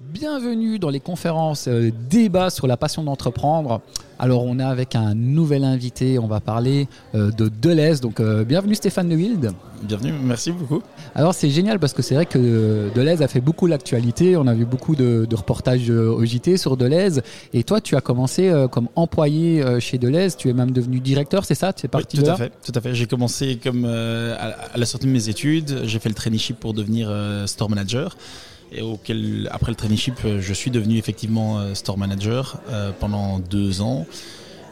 Bienvenue dans les conférences euh, débat sur la passion d'entreprendre. Alors on est avec un nouvel invité, on va parler euh, de Deleuze. Donc euh, bienvenue Stéphane De Wild. Bienvenue, merci beaucoup. Alors c'est génial parce que c'est vrai que Deleuze a fait beaucoup l'actualité. On a vu beaucoup de, reportages au JT sur Deleuze. Et toi tu as commencé comme employé chez Deleuze. Tu es même devenu directeur, c'est ça? Tu es parti tout à fait. Tout à fait. J'ai commencé comme à la sortie de mes études. J'ai fait le traineeship pour devenir store manager et auquel, après le traineeship, je suis devenu effectivement euh, store manager euh, pendant deux ans.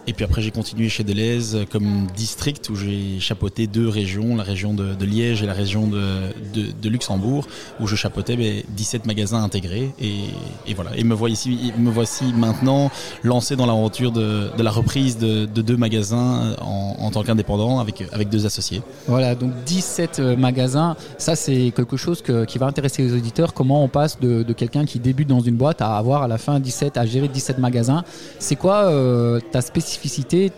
Et puis après, j'ai continué chez Deleuze comme district où j'ai chapeauté deux régions, la région de, Liège et la région de, Luxembourg, où je chapeautais 17 ben, magasins intégrés. Et, voilà. Et me, voici, me voici maintenant lancé dans l'aventure de, la reprise de, deux magasins en, en tant qu'indépendant avec, avec deux associés. Voilà, donc 17 euh, magasins. Ça, c'est quelque chose qui va intéresser les auditeurs. Comment on passe de, quelqu'un qui débute dans une boîte à avoir à la fin 17, à gérer 17 magasins? C'est quoi euh, ta spécificité spécificité,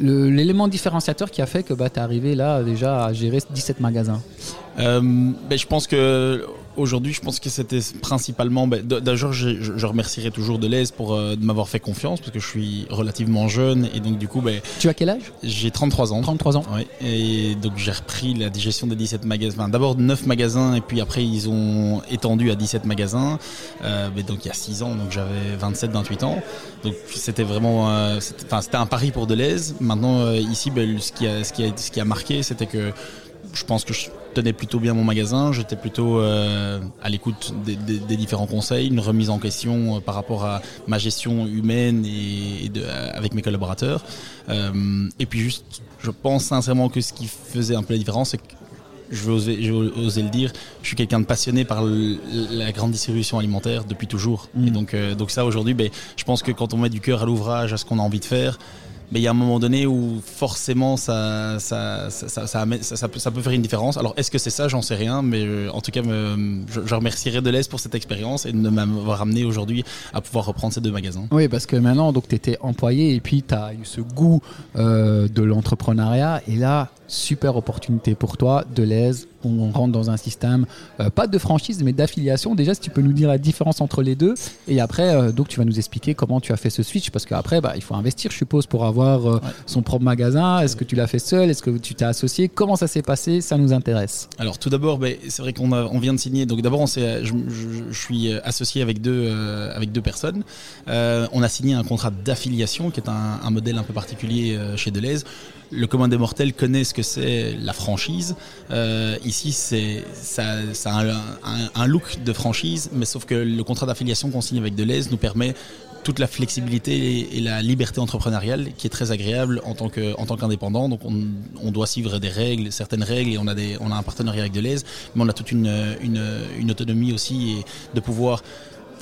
l'élément différenciateur qui a fait que bah, tu es arrivé là déjà à gérer 17 magasins. Euh, ben, Je pense que Aujourd'hui, je pense que c'était principalement. Ben, D'ailleurs, je, je, remercierai toujours Deleuze pour euh, de m'avoir fait confiance parce que je suis relativement jeune et donc du coup. Ben, tu as quel âge? J'ai 33 ans. 33 ans. Oui. Et donc j'ai repris la digestion des 17 magasins. D'abord 9 magasins et puis après ils ont étendu à 17 magasins. Euh, mais donc il y a 6 ans, donc j'avais 27-28 ans. Donc c'était vraiment. Euh, c'était un pari pour Deleuze. Maintenant, ici, ben, ce, qui a, ce, qui a, ce qui a marqué, c'était que je pense que je tenais plutôt bien mon magasin, j'étais plutôt euh, à l'écoute des, différents conseils, une remise en question euh, par rapport à ma gestion humaine et, de, avec mes collaborateurs. Euh, et puis juste, je pense sincèrement que ce qui faisait un peu la différence, c'est que je vais, oser, je vais oser le dire, je suis quelqu'un de passionné par la grande distribution alimentaire depuis toujours. Et mm. donc, donc ça aujourd'hui, ben, je pense que quand on met du cœur à l'ouvrage, à ce qu'on a envie de faire, mais il y a un moment donné où forcément ça, ça, ça, peut, faire une différence. Alors est-ce que c'est ça? J'en sais rien, mais euh, en tout cas, je, je remercierai Deleuze pour cette expérience et de m'avoir amené aujourd'hui à pouvoir reprendre ces deux magasins. Oui, parce que maintenant, tu étais employé et puis tu as eu ce goût euh, de l'entrepreneuriat et là, super opportunité pour toi, Deleuze. On rentre dans un système, euh, pas de franchise, mais d'affiliation. Déjà, si tu peux nous dire la différence entre les deux. Et après, euh, donc, tu vas nous expliquer comment tu as fait ce switch. Parce qu'après, bah, il faut investir, je suppose, pour avoir euh, son propre magasin. Est-ce que tu l'as fait seul? Est-ce que tu t'es associé? Comment ça s'est passé? Ça nous intéresse. Alors, tout d'abord, bah, c'est vrai qu'on on vient de signer. Donc, d'abord, je, je, suis associé avec deux, avec deux personnes. on a signé un contrat d'affiliation, qui est un, un, modèle un peu particulier chez Deleuze le commun des mortels connaît ce que c'est la franchise. Euh, ici, c'est ça, ça a un, look de franchise, mais sauf que le contrat d'affiliation qu'on signe avec Deleuze nous permet toute la flexibilité et la liberté entrepreneuriale qui est très agréable en tant que en tant qu'indépendant. Donc on, on, doit suivre des règles, certaines règles et on a des on a un partenariat avec Deleuze, mais on a toute une, une, une autonomie aussi et de pouvoir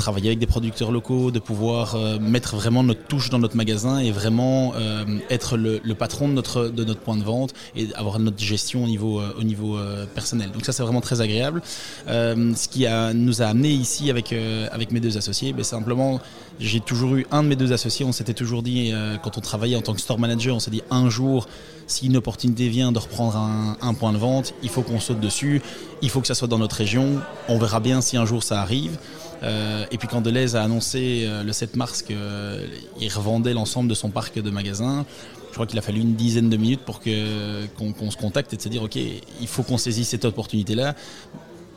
travailler avec des producteurs locaux, de pouvoir euh, mettre vraiment notre touche dans notre magasin et vraiment euh, être le, patron de notre, de notre point de vente et avoir notre gestion au niveau, euh, au niveau personnel. Donc ça c'est vraiment très agréable. ce qui nous a amené ici avec, avec mes deux associés, ben, simplement j'ai toujours eu un de mes deux associés, on s'était toujours dit quand on travaillait en tant que store manager, on s'est dit un jour si une opportunité vient de reprendre un, point de vente, il faut qu'on saute dessus, il faut que ça soit dans notre région, on verra bien si un jour ça arrive. Et puis quand Deleuze a annoncé euh, le 7 mars qu'il euh, revendait l'ensemble de son parc de magasins, je crois qu'il a fallu une dizaine de minutes pour qu'on, se contacte et de se dire, OK, il faut qu'on saisisse cette opportunité-là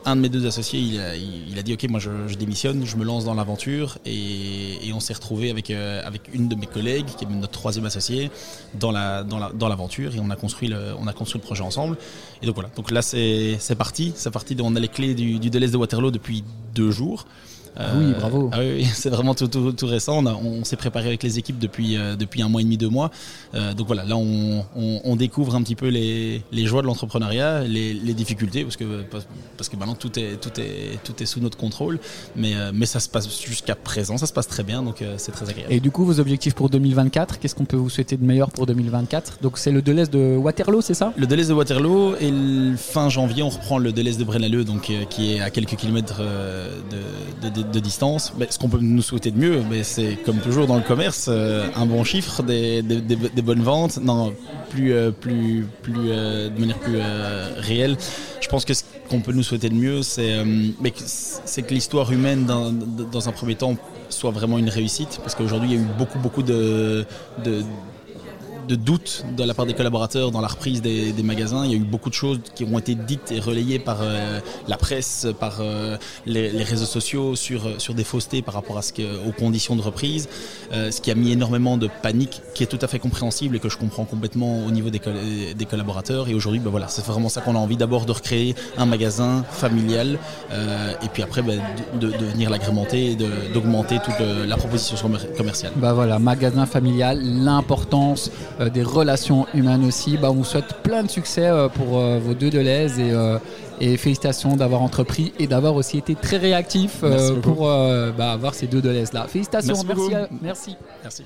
un de mes deux associés, il a, dit ok, moi je, démissionne, je me lance dans l'aventure et, on s'est retrouvé avec avec une de mes collègues qui est notre troisième associé dans la dans l'aventure et on a construit le on a construit le projet ensemble et donc voilà. Donc là c'est parti, c'est parti. On a les clés du, du Deleuze de Waterloo depuis deux jours. Ah oui, euh, bravo. Ah oui, c'est vraiment tout, tout, tout, récent. On, on s'est préparé avec les équipes depuis, euh, depuis un mois et demi, deux mois. Euh, donc voilà, là on, on, on, découvre un petit peu les, les joies de l'entrepreneuriat, les, les, difficultés, parce que, parce que maintenant tout est, tout, est, tout est sous notre contrôle. Mais, mais ça se passe jusqu'à présent, ça se passe très bien, donc c'est très agréable. Et du coup, vos objectifs pour 2024, qu'est-ce qu'on peut vous souhaiter de meilleur pour 2024 Donc c'est le Deleuze de Waterloo, c'est ça? Le Deleuze de Waterloo, et fin janvier, on reprend le Deleuze de Brennaleux, donc qui est à quelques kilomètres de, de, de distance. Ce qu'on peut nous souhaiter de mieux, c'est comme toujours dans le commerce, euh, un bon chiffre, des, bonnes ventes, non, plus, euh, plus, plus, euh, de manière plus réelle. Je pense que qu'on peut nous souhaiter de mieux, c'est c'est que l'histoire humaine dans, un premier temps soit vraiment une réussite, parce qu'aujourd'hui il y a eu beaucoup beaucoup de, de de doute de la part des collaborateurs dans la reprise des, magasins. Il y a eu beaucoup de choses qui ont été dites et relayées par euh, la presse, par euh, les, réseaux sociaux sur, euh, sur des faussetés par rapport à ce que, aux conditions de reprise, ce qui a mis énormément de panique, qui est tout à fait compréhensible et que je comprends complètement au niveau des, des collaborateurs. Et aujourd'hui, ben voilà, c'est vraiment ça qu'on a envie d'abord de recréer un magasin familial et puis après ben, de, venir l'agrémenter et d'augmenter toute la proposition commerciale. Bah voilà, magasin familial, l'importance euh, des relations humaines aussi. Bah, on vous souhaite plein de succès euh, pour euh, vos deux Deleuze et, et félicitations d'avoir entrepris et d'avoir aussi été très réactif pour bah, avoir ces deux Deleuze là. Félicitations, merci. Merci. merci.